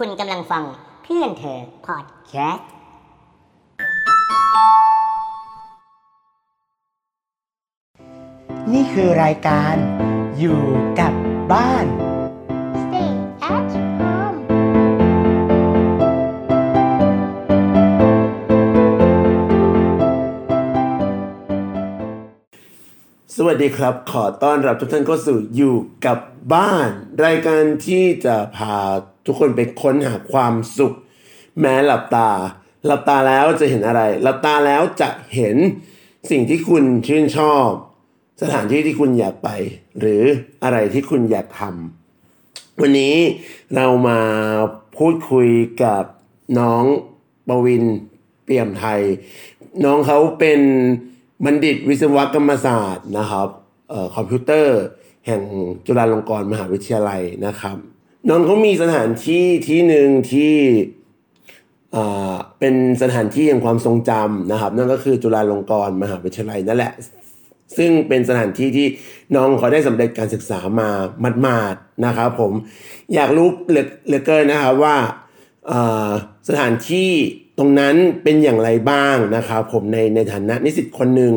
คุณกำลังฟังเพื่อนเธอพอดแคสต์นี่คือรายการอยู่กับบ้าน Stay at home. สวัสดีครับ ขอต้อนรับทุกท่านเข้าสู่อยู่กับบ้าน รายการที่จะพา ทุกคนไปค้นหาความสุข แม้หลับตา หลับตาแล้วจะเห็นอะไร หลับตาแล้วจะเห็นสิ่งที่คุณชื่นชอบ สถานที่ที่คุณอยากไป หรืออะไรที่คุณอยากทำวันนี้เรามาพูดคุยกับน้องปวินเปี่ยมไทย น้องเขาเป็นบัณฑิตวิศวกรรมศาสตร์นะครับออคอมพิวเตอร์แห่งจุฬาลงกรณ์มหาวิทยาลัยนะครับ น้องเขามีสถานที่ที่หนึ่งที่เป็นสถานที่แห่งความทรงจำนะครับ นั่นก็คือจุฬาลงกรณ์มหาวิทยาลัยนั่นแหละ ซึ่งเป็นสถานที่ที่น้องเขาได้สำเร็จการศึกษามาหมาดนะครับผมอยากรู้เหลือเกินนะครับว่าอ่าสถานที่ตรงนั้นเป็นอย่างไรบ้างนะครับ ผมในในฐานะนิสิตคนหนึ่ง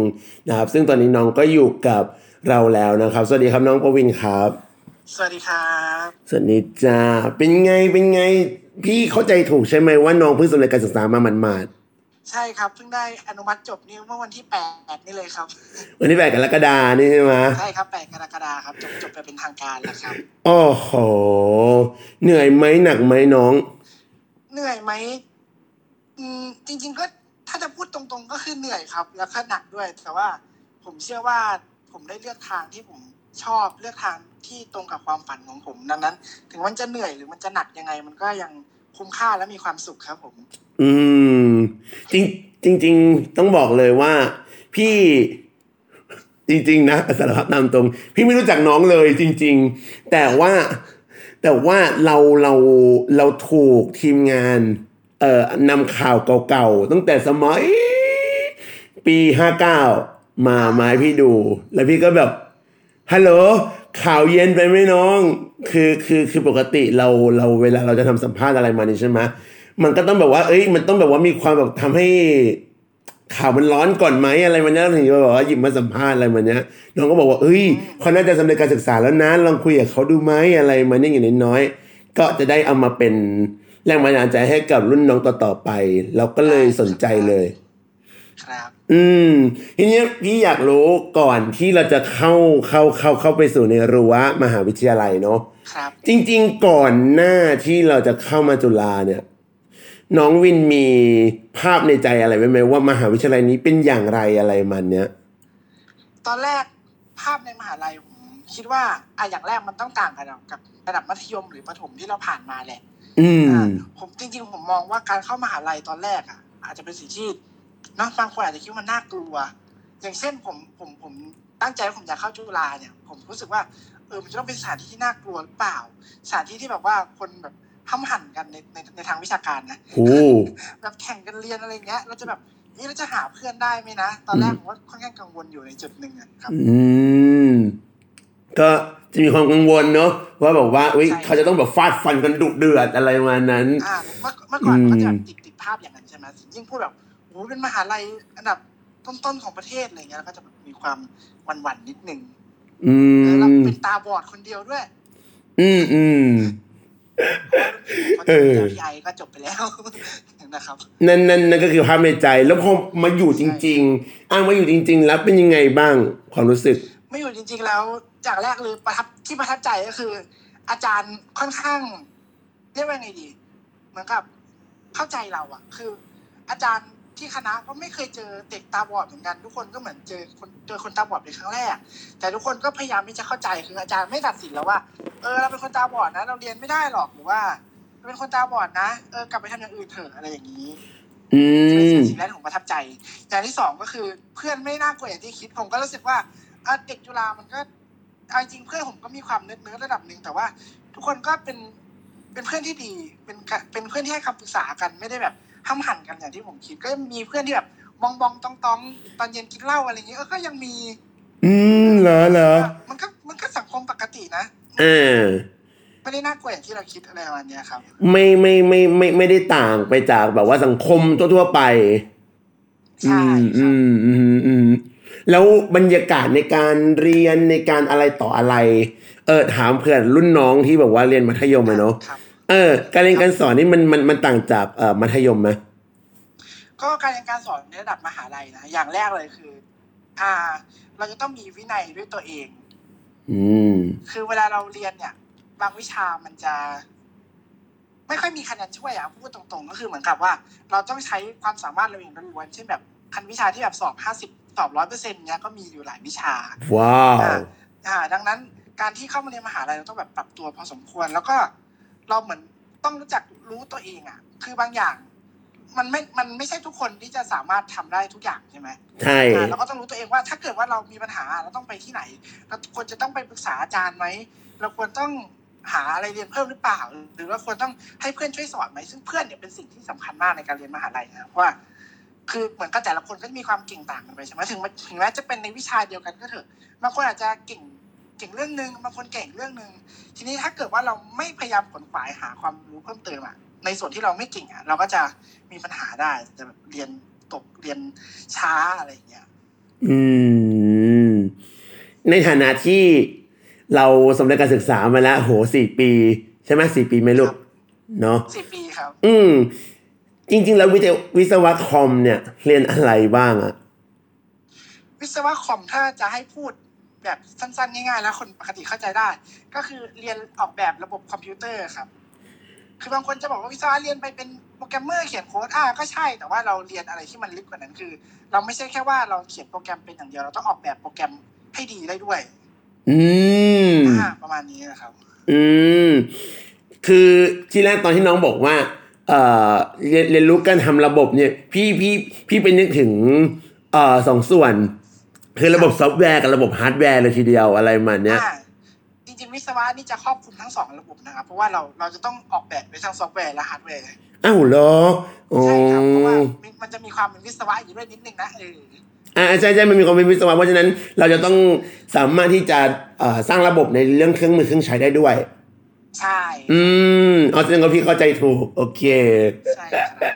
นะครับ ซึ่งตอนนี้น้องก็อยู่กับเราแล้วนะครับ สวัสดีครับน้องปวินครับ สวัสดีครับ สวัสดีจ้า เป็นไง เป็นไง พี่เข้าใจถูกใช่ไหมว่าน้องเพิ่งสำเร็จการศึกษามาหมาดๆ ใช่ครับ เพิ่งได้อนุมัติจบนี่เมื่อวันที่แปดนี่เลยครับ วันที่แปดกรกฎานี่ใช่ไหมใช่ครับแปดกรกฎาคมครับจบจบไปเป็นทางการแล้วครับ โอ้โห เหนื่อยไหมหนักไหมน้อง เหนื่อยไหมอืมจริง ๆ ก็ถ้าจะพูดตรง ๆ ก็คือเหนื่อยครับ แล้วก็หนักด้วย แต่ว่า ผมเชื่อว่าผมได้เลือกทางที่ผม ชอบเลือกทางที่ตรงกับความฝันของผมดังนั้น ถึงมันจะเหนื่อยหรือมันจะหนักยังไง มันก็ยังคุ้มค่าและมีความสุขครับผม อืม จริงจริง ๆ ต้องบอกเลยว่า พี่จริง ๆ นะสารภาพตามตรง พี่ไม่รู้จักน้องเลยจริง ๆ แต่ว่าแต่ว่าเราเราเราถูกทีมงานเอ่อนำข่าวเก่าๆ ตั้งแต่สมัย ปีห้าเก้ามามาให้พี่ดู แล้วพี่ก็แบบ ฮัลโหลข่าวเย็นไปไหมน้อง คือคือคือปกติเราเราเวลาเราจะทำสัมภาษณ์อะไรมานี่ใช่ไหมมันก็ต้องแบบว่า เอ้ย มันต้องแบบว่ามีความแบบทำให้ข่าวมันร้อนก่อนไหมอะไรมันเนี้ยถึงจะแบบว่าหยิบมาสัมภาษณ์อะไรมันเนี้ยน้องก็บอกว่าเอ้ยเขาน่าจะสำเร็จการศึกษาแล้วนะลองคุยกับเขาดูไหมอะไรมันนี่อย่างน้อยๆก็จะได้เอามาเป็นแรงบันดาลใจให้กับรุ่นน้องต่อๆไป เราก็เลยสนใจเลย ครับ อืมทีนี้พี่อยากรู้ก่อนที่เราจะเข้าเข้าเข้าเข้าไปสู่ในรั้วมหาวิทยาลัยเนาะครับ จริง ๆ ก่อนหน้าที่เราจะเข้ามาจุฬาเนี่ย น้องวินมีภาพในใจอะไรไหมไหมว่ามหาวิทยาลัยนี้เป็นอย่างไรอะไรมันเนี้ยตอนแรกภาพในมหาลัยผมคิดว่าอะอย่างแรกมันต้องต่างกันกับระดับมัธยมหรือประถมที่เราผ่านมาแหละ อืมอ่าผมจริง ๆ ผมมองว่าการเข้ามหาลัยตอนแรกอะ อาจจะเป็นสิ่งที่ เนอะบางคนอาจจะคิดว่ามันน่ากลัว อย่างเช่นผมผมผมตั้งใจว่าผมอยากเข้าจุฬาเนี่ย ผมรู้สึกว่าเออมันจะต้องเป็นสถานที่ที่น่ากลัวหรือเปล่า สถานที่ที่แบบว่าคนแบบห้ำหั่นกันในในในทางวิชาการนะโอ้แบบแข่งกันเรียนอะไรเงี้ยเราจะแบบนี่เราจะหาเพื่อนได้ไหมนะ ตอนแรกอืมผมว่าค่อนข้างกังวลอยู่ในจุดหนึ่งอะครับ อืมก็จะมีความกังวลเนาะว่าแบบว่าอุ้ยใช่เขาจะต้องแบบฟาดฟันกันดุเดือดอะไรประมาณนั้นอ่าเมื่อเมื่อก่อนอืมก็จะแบบติดติดภาพอย่างนั้นใช่ไหมยิ่งพูดแบบ โอ้โหเป็นมหาลัยอันดับต้นๆของประเทศอะไรเงี้ยแล้วก็จะแบบมีความหวั่นๆนิดนึงอืเออแล้วมเป็นตาบอดคนเดียวด้วย อืมอืมเพราะเออพี่ไอก็จบไปแล้วนะครับนั่นนั่นนั่นก็คือภาพในใจ แล้วพอมาอยู่จริง ๆ อ้างมาอยู่จริง ๆ แล้วเป็นยังไงบ้างความรู้สึก ไม่อยู่จริง ๆ แล้วจากแรกเลยประทับที่ประทับใจก็คือ อาจารย์ค่อนข้างเรียกว่าไงดี เหมือนกับเข้าใจเราอะคือ อาจารย์ ที่คณะก็ไม่เคยเจอเด็กตาบอดเหมือนกัน ทุกคนก็เหมือนเจอคนเจอคนตาบอดเป็นครั้งแรก แต่ทุกคนก็พยายามที่จะเข้าใจคืออาจารย์ไม่ตัดสินแล้วว่าเออเราเป็นคนตาบอดนะ เราเรียนไม่ได้หรอกหรือว่าเราเป็นคนตาบอดนะเออกลับไปทำอย่างอื่นเถอะอะไรอย่างนี้อืเป็นมสิ่งแรกที่ผมประทับใจอย่างที่สองก็คือเพื่อนไม่น่ากลัวอย่างที่คิดผมก็รู้สึกว่าอะเด็กจุฬามันก็เอาจริงๆเพื่อนผมก็มีความเนื้อเนื้อระดับหนึ่งแต่ว่า ทุกคนก็เป็นเป็นเพื่อนที่ดีเป็นกะเป็นเพื่อนที่ให้คำปรึกษากันไม่ได้แบบ ห้ามหันกันอย่างที่ผมคิดก็มีเพื่อนที่แบบมองบองตองตองตอนเย็นกินเหล้าอะไรอย่างเงี้ยเออก็ยังมี อืมเหรอเหรอมันก็มันก็สังคมปกตินะเออไปไม่ได้น่ากลัวอย่างที่เราคิดอะไรประมาณเนี้ยครับไม่ไม่ไม่ไม่ไม่ได้ต่างไปจากแบบว่าสังคมทั่วๆไปใช่อืครับมอืมอืมอืมแล้วบรรยากาศในการเรียนในการอะไรต่ออะไร เออถามเพื่อนรุ่นน้องที่แบบว่าเรียนมัธยมอะเนาะครับ เออ การเรียนการสอนนี่มันมันมันต่างจากเอ่อมัธยมไหมก็การเรียนการสอนในระดับมหาลัยนะอย่างแรกเลยคือ อ่า เราจะต้องมีวินัยด้วยตัวเอง อืม คือเวลาเราเรียนเนี่ย บางวิชามันจะ ไม่ค่อยมีคะแนนช่วยอะพูดตรงๆ ก็คือเหมือนกับว่า เราต้องใช้ความสามารถเราเองล้วนๆเช่นแบบคันวิชาที่แบบสอบห้าสิบสอบร้อยเปอร์เซ็นต์เนี้ยก็มีอยู่หลายวิชา ว้าวอ่าอ่าดังนั้นการที่เข้ามาเรียนมหาลัยเราต้องแบบปรับตัวพอสมควรแล้วก็ เราเหมือนต้องรู้จักรู้ตัวเองอะ คือบางอย่าง มันไม่ มันไม่ใช่ทุกคนที่จะสามารถทำได้ทุกอย่างใช่ไหมใช่อ่าเราก็ต้องรู้ตัวเองว่าถ้าเกิดว่าเรามีปัญหาเราต้องไปที่ไหน เราควรจะต้องไปปรึกษาอาจารย์ไหมเราควรต้องหาอะไรเรียนเพิ่มหรือเปล่า หรือว่าควรต้องให้เพื่อนช่วยสอนไหมซึ่งเพื่อนเนี่ยเป็นสิ่งที่สำคัญมากในการเรียนมหาลัยนะเพราะว่า คือเหมือนกับแต่ละคนก็จะมีความเก่งต่างกันไปใช่ไหมถึงแม้ถึงแม้จะเป็นในวิชาเดียวกันก็เถอะบางคนอาจจะเก่ง เก่งเรื่องหนึ่งบางคนเก่งเรื่องหนึ่งทีนี้ถ้าเกิดว่าเราไม่พยายามขนขวายหาความรู้เพิ่มเติมอะในส่วนที่เราไม่เก่งอะเราก็จะมีปัญหาได้จะแบบเรียนตกเรียนช้าอะไรอย่างเงี้ยอืม ในฐานะที่เราสำเร็จการศึกษามาแล้ว โหสี่ปี ใช่ไหมสี่ปีไหมลูกครับเนาะสิบปีครับ อืม จริง ๆ แล้ววิศววิศวะคอมเนี่ย เรียนอะไรบ้างอะวิศวะคอมถ้าจะให้พูด แบบสั้นๆ ง่ายๆ แล้วคนปกติเข้าใจได้ ก็คือเรียนออกแบบระบบคอมพิวเตอร์ครับ คือบางคนจะบอกว่าวิศวะเรียนไปเป็นโปรแกรมเมอร์เขียนโค้ดอ่าก็ใช่แต่ว่าเราเรียนอะไรที่มันลึกกว่านั้นคือ เราไม่ใช่แค่ว่าเราเขียนโปรแกรมเป็นอย่างเดียวเราต้องออกแบบโปรแกรมให้ดีได้ด้วย อืมประมาณนี้นะครับ อืมคือที่แรกตอนที่น้องบอกว่าเอ่อเรียนเรียนรู้การทำระบบเนี่ย พี่พี่พี่ไปนึกถึงเอ่อสองส่วน คือระบบซอฟต์แวร์กับระบบฮาร์ดแวร์เลยทีเดียวอะไรประมาณเนี้ยอ่าจริงๆ วิศวะนี่จะครอบคลุมทั้งสองระบบนะครับ เพราะว่าเราเราจะต้องออกแบบไปทั้งซอฟต์แวร์และฮาร์ดแวร์อ้าวเหรออ๋อใช่ครับเพราะว่ามันมันจะมีความเป็นวิศวะอยู่ด้วยนิดนึงนะเอออ่าใช่ใช่มันมีความเป็นวิศวะเพราะฉะนั้นเราจะต้องสามารถที่จะเอ่อสร้างระบบในเรื่องเครื่องมือเครื่องใช้ได้ด้วย ใช่ อืมเอาแสดงว่าพี่เข้าใจถูก โอเคใช่ครับ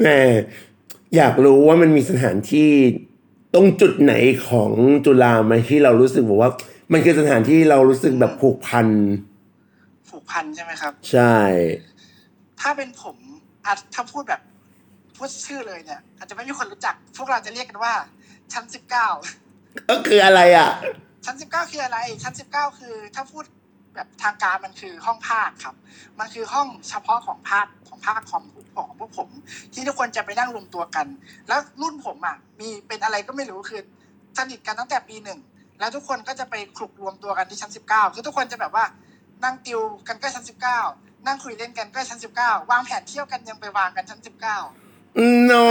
แหมอยากรู้ว่ามันมีสถานที่ ตรงจุดไหนของจุฬาไหมที่เรารู้สึกบอกว่า มันคือสถานที่เรารู้สึกแบบผูกพันผูกพันใช่ไหมครับ ใช่ ถ้าเป็นผมอาจถ้าพูดแบบพูดชื่อเลยเนี่ย อาจจะไม่มีคนรู้จัก พวกเราจะเรียกกันว่า ชั้นสิบเก้าก็คืออะไรอะ ชั้นสิบเก้าคืออะไร ชั้นสิบเก้าคือ ถ้าพูด แบบทางการมันคือห้องภาคครับ มันคือห้องเฉพาะของภาคของภาคคอมของพวกผม ที่ทุกคนจะไปนั่งรวมตัวกัน แล้วรุ่นผมอะมีเป็นอะไรก็ไม่รู้คือสนิทกันตั้งแต่ปีหนึ่งแล้วทุกคนก็จะไปคลุกรวมตัวกันที่ชั้นสิบเก้าคือทุกคนจะแบบว่านั่งติวกันก็ชั้นสิบเก้านั่งคุยเล่นกันก็ชั้นสิบเก้าวางแผนเที่ยวกันยังไปวางกันชั้นสิบเก้านอ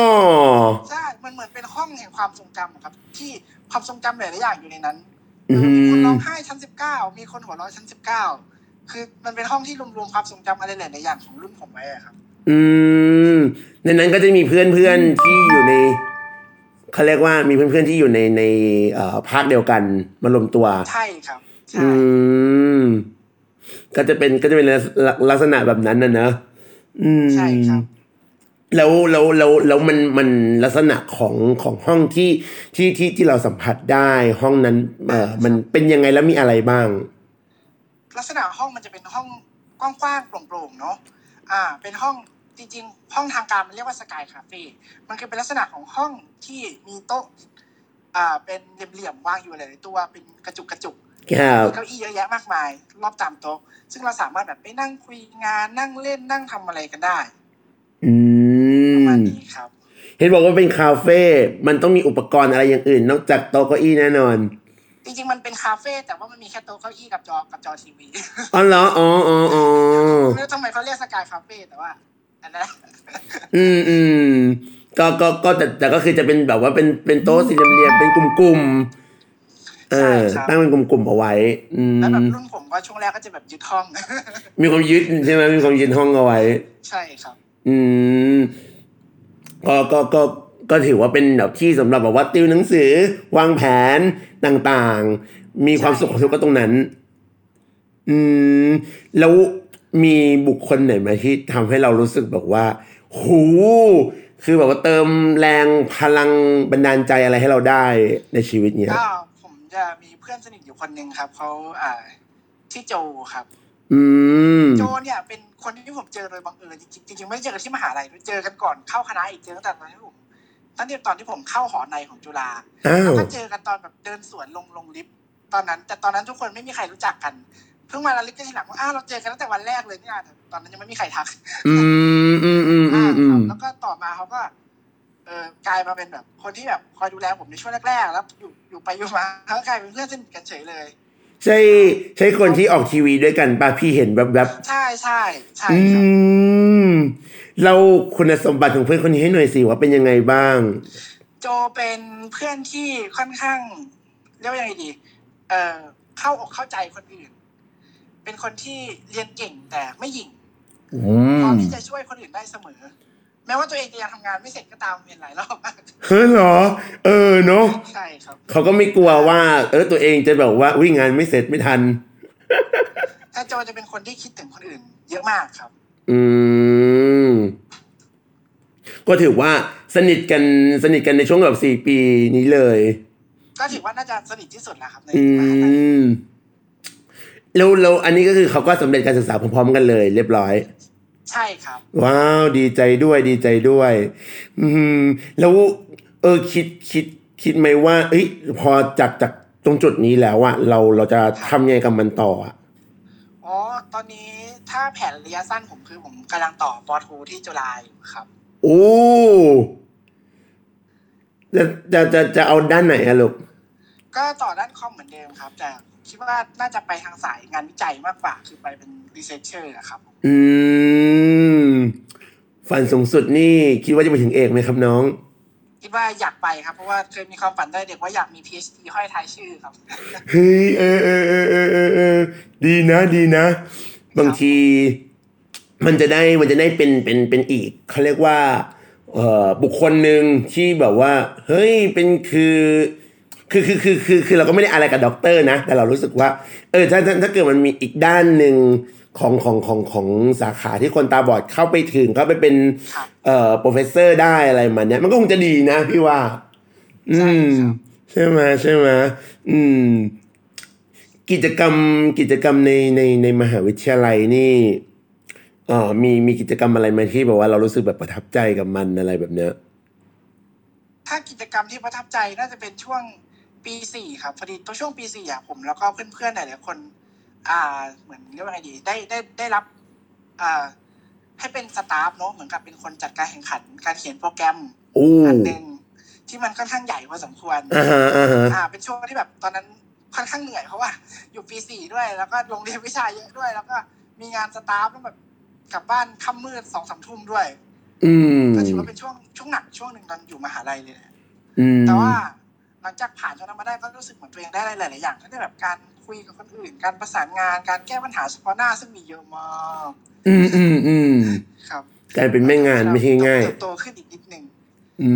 ใช่ มันเหมือนเป็นห้องแห่งความทรงจำอะครับ ที่ความทรงจำหลายๆอย่างอยู่ในนั้นอื มีคนมร้องไห้ชั้นสิบเก้ามีคนหัวเราะชั้นสิบเก้าคือมันเป็นห้องที่รวมๆความทรงจำอะไรหลายๆอย่างของรุ่นผมไว้อะครับ อืมในนั้นก็จะมีเพื่อนเพื่อนๆที่อยู่ในเขาเรียกว่ามีเพื่อนเพื่อนๆที่อยู่ในในเอ่อภาคเดียวกันมารวมตัว ใช่ครับใช่อืมก็จะเป็นก็จะเป็นลักลักษณะแบบนั้นนะเนอะอืมใช่ครับ แล้วแล้วแล้วแล้วมันมันลักษณะของของห้องที่ที่ที่ที่เราสัมผัสได้ห้องนั้นเอ่อมันเป็นยังไงแล้วมีอะไรบ้าง ลักษณะห้องมันจะเป็นห้องกว้างๆโปร่งๆเนาะอ่า เป็นห้องจริงๆ ห้องทางการมันเรียกว่าสกายคาเฟ่มันคือเป็นลักษณะของห้องที่มีโต๊ะอ่าเป็นเหลี่ยมๆวางอยู่หลายๆตัวเป็นกระจุกกระจุกครับมีเก้าอี้เยอะแยะมากมาย รอบตามโต๊ะซึ่งเราสามารถแบบไปนั่งคุยงานนั่งเล่นนั่งทำอะไรกันได้ อื ประมาณมนี้ครับเห็นบอกว่าเป็นคาเฟ่ มันต้องมีอุปกรณ์อะไรอย่างอื่น นอกจากโต๊ะเก้าอี้แน่นอน จริงๆ มันเป็นคาเฟ่แต่ว่ามันมีแค่โต๊ะเก้าอี้กับจอกับจอทีวี อ๋อเหรอ อ๋ออ๋ออ๋อไม่รู้ทำไมเขาเรียกสกายคาเฟ่แต่ว่า อันนั้นอืมอืมก็ก็ก็แต่แต่ก็คือจะเป็นแบบว่าเป็นเป็นโต๊ะสี่เหลี่ยมๆเป็นกลุ่มๆ เออใช่ครับตั้งเป็นกลุ่มๆเอาไว้ อืมแล้วแบบรุ่นผมก็ช่วงแรกก็จะแบบยึดห้อง มีความยึดใช่ไหมมีความยึดห้องเอาไว้ ใช่ครับ อืมก็ก็ก็ก็ถือว่าเป็นแบบที่สำหรับแบบว่าติวหนังสือ วางแผนต่างๆ มีความสุขของทุกก็ตรงนั้น อืม แล้วมีบุคคลไหนไหมที่ทำให้เรารู้สึกแบบว่าหูคือแบบว่าเติมแรงพลังบันดาลใจอะไรให้เราได้ในชีวิตเนี้ยก็ผมจะมีเพื่อนสนิทอยู่คนหนึ่งครับเขาอ่าที่โจครับ โจเนี่ยเป็นคนที่ผมเจอโดยบังเอิญจริงๆจริงๆไม่ได้เจอกันที่มหาลัยด้วยเจอกันก่อนเข้าคณะอีกเจอตั้งแต่ตอนที่ผมตั้งแต่ตอนที่ผมเข้าหอในของจุฬาอ้าแล้ววก็เจอกันตอนแบบเดินสวนลงลงลิฟต์ตอนนั้น แต่ตอนนั้นทุกคนไม่มีใครรู้จักกันเพิ่งมาระลึกกันทีหลังว่าอ้าวเราเจอกันตั้งแต่วันแรกเลยเนี่ยแต่ตอนนั้นยังไม่มีใครทักอืมอืมอืมอืมอืมแล้วก็ต่อมาเขาก็ เออกลายมาเป็นแบบ คนที่แบบคอยดูแลผมในช่วงแรกๆแล้วอยู่อยู่ไปอยู่มาเขาก็กลายเป็นเพื่อนสนิทกันเฉยเลย ใช่ใช่คนที่ออกทีวีด้วยกันป่ะพี่เห็นแบบแบบใช่ใช่ใช่อืครับมเราคุณสมบัติของเพื่อนคนนี้ให้หน่อยสิว่าเป็นยังไงบ้าง โจเป็นเพื่อนที่ค่อนข้างเรียกว่ายังไงดีเอ่อเข้าอกเข้าใจคนอื่น เป็นคนที่เรียนเก่งแต่ไม่หยิ่งอืพร้อมมที่จะช่วยคนอื่นได้เสมอ แม้ว่าตัวเองจะยังทำงานไม่เสร็จก็ตามเห็นหลายรอบมากเฮ้ยเหรอ เออเนาะใช่ครับเขาก็ไม่กลัวว่า เออตัวเองจะแบบว่าวิ่งงานไม่เสร็จไม่ทันแต่โจจะเป็นคนที่คิดถึงคนอื่น เยอะมากครับ อืมก็ถือว่าสนิทกันสนิทกันในช่วงแบบสี่ปีนี้เลย ก็ถือว่าน่าจะสนิทที่สุดแล้วครับในอืมหาลัยมแล้วแล้วอันนี้ก็คือเขาก็สำเร็จการศึกษาพร้อมๆกันเลย เรียบร้อย ใช่ครับ ว้าวดีใจด้วยดีใจด้วย อืมแล้วเออคิดคิดคิดไหมว่า เอ้ยพอจากจากตรงจุดนี้แล้วอะเราเราจะทำยังไงกับมันต่ออะอ๋อตอนนี้ถ้าแผนระยะสั้นผมคือผมกำลังต่อปอโทที่จุฬาอยู่ครับ โอ้จะจะจะจะเอาด้านไหนอะลูกก็ต่อด้านคอมเหมือนเดิมครับ แต่ คิดว่าน่าจะไปทางสายงานวิจัยมากกว่า คือไปเป็นรีเสิร์ชเชอร์ครับ อืม ฝันสูงสุดนี่คิดว่าจะไปถึงเอกไหมครับน้อง คิดว่าอยากไปครับ เพราะว่าเคยมีความฝันตั้งแต่เด็กว่าอยากมี PhD ห้อยท้ายชื่อครับ เฮ้ยเออเออเออเออเออเออดีนะดีนะ บางทีมันจะได้มันจะได้เป็นเป็นเป็นอีกเขาเรียกว่าเอ่อบุคคลหนึ่งที่แบบว่า เฮ้ยเป็นคือ คือคือคือคือคือเราก็ไม่ได้อะไรกับด็อกเตอร์นะ แต่เรารู้สึกว่า เออถ้าถ้าถ้าเกิดมันมีอีกด้านหนึ่งของของของของสาขาที่คนตาบอดเข้าไปถึงเข้าไปเป็นครับเอ่อ professor ได้อะไรมันเนี้ยมันก็คงจะดีนะพี่ว่า อืม ใช่ไหมใช่ไหมอืม กิจกรรมกิจกรรมในในในมหาวิทยาลัยนี่เอ่อมีมีกิจกรรมอะไรไหมที่แบบว่าเรารู้สึกแบบประทับใจกับมันอะไรแบบเนี้ยถ้ากิจกรรมที่ประทับใจน่าจะเป็นช่วง ปีสี่ครับพอดีตัวช่วงปีสี่อะผมแล้วก็เพื่อนๆหลายๆคน อ่า เหมือนเรียกว่าไงดี ได้ได้ได้รับ อ่า ให้เป็นสตาฟเนอะเหมือนกับเป็นคนจัดการแข่งขัน การเขียนโปรแกรมโอ้อันหนึ่งที่มันค่อนข้างใหญ่พอสมควรอ่าฮะอ่าฮะอ่า เป็นช่วงที่แบบตอนนั้นค่อนข้างเหนื่อยเพราะว่า อยู่ปีสี่ด้วย แล้วก็โรงเรียนวิชาเยอะด้วย แล้วก็มีงานสตาฟต้องแบบกลับบ้านค่ำมืดสองสามทุ่มด้วย อืมก็ถือว่าเป็นช่วงช่วงหนักช่วงหนึ่งตอนอยู่มหาลัยเลยนะอืมแต่ว่า หลังจากผ่านช่วงนั้นมาได้ก็รู้สึกเหมือนตัวเองได้หลายๆอย่างทั้งที่แบบการคุยกับคนอื่น การประสานงานการแก้ปัญหาเฉพาะหน้าซึ่งมีเยอะมากอืมอืมอืมครับกลายเป็นแม่งานไม่ใช่ง่ายเติบโตขึ้นอีกนิดนึงอื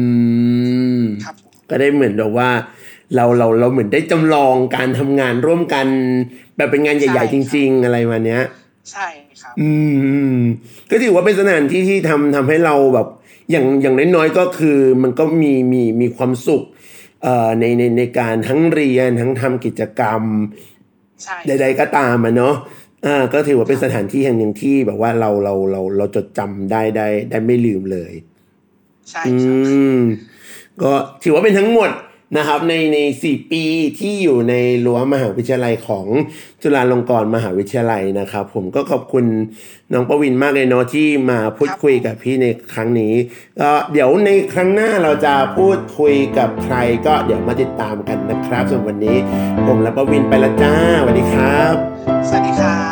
มครับผมก็ได้เหมือนแบบว่า เราเราเราเหมือนได้จำลองการทำงานร่วมกัน แบบเป็นงานใหญ่ ๆ จริง ๆ อะไรมาเนี้ย ใช่ครับ อืมอืมก็ถือว่าเป็นสถานที่ที่ทำทำให้เราแบบ อย่างอย่างน้อยๆก็คือมันก็มีมีมีความสุขเอ่อ ในในในการทั้งเรียนทั้งทำกิจกรรมใช่ใดๆ ก็ตามอะเนาะอ่าก็ถือว่าเป็นสถานที่แห่งหนึ่งที่แบบว่าเราเราเราเราจดจำได้ได้ได้ไม่ลืมเลย ใช่อืครับมก็ถือว่าเป็นทั้งหมด นะครับในในสี่ปีที่อยู่ในรั้วมหาวิทยาลัยของจุฬาลงกรณ์มหาวิทยาลัยนะครับ ผมก็ขอบคุณน้องประวินมากเลยเนาะที่มาพูดคุยกับพี่ในครั้งนี้ก็เดี๋ยวในครั้งหน้าเราจะพูดคุยกับใครก็เดี๋ยวมาติดตามกันนะครับส่วนวันนี้ ผมและประวินไปละจ้าสวัสดีครับ สวัสดีครับ